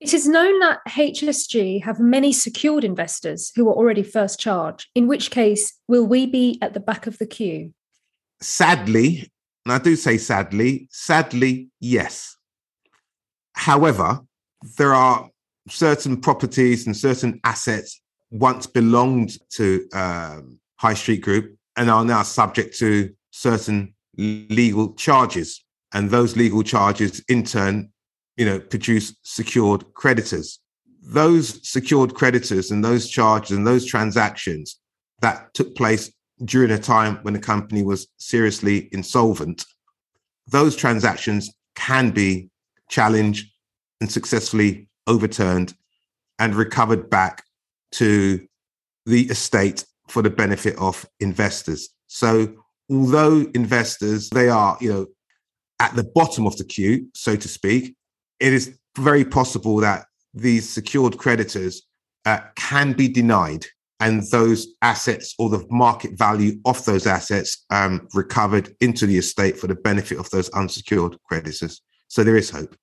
It is known that HSG have many secured investors who are already first charge, in which case, will we be at the back of the queue? Sadly, and I do say sadly, sadly, yes. However, there are certain properties and certain assets once belonged to um, High Street Group and are now subject to certain legal charges. And those legal charges, in turn, you know, produce secured creditors. Those secured creditors and those charges and those transactions that took place during a time when the company was seriously insolvent, those transactions can be challenged and successfully overturned and recovered back to the estate for the benefit of investors. So although investors, they are, you know, at the bottom of the queue, so to speak, it is very possible that these secured creditors uh, can be denied and those assets or the market value of those assets um, recovered into the estate for the benefit of those unsecured creditors. So there is hope.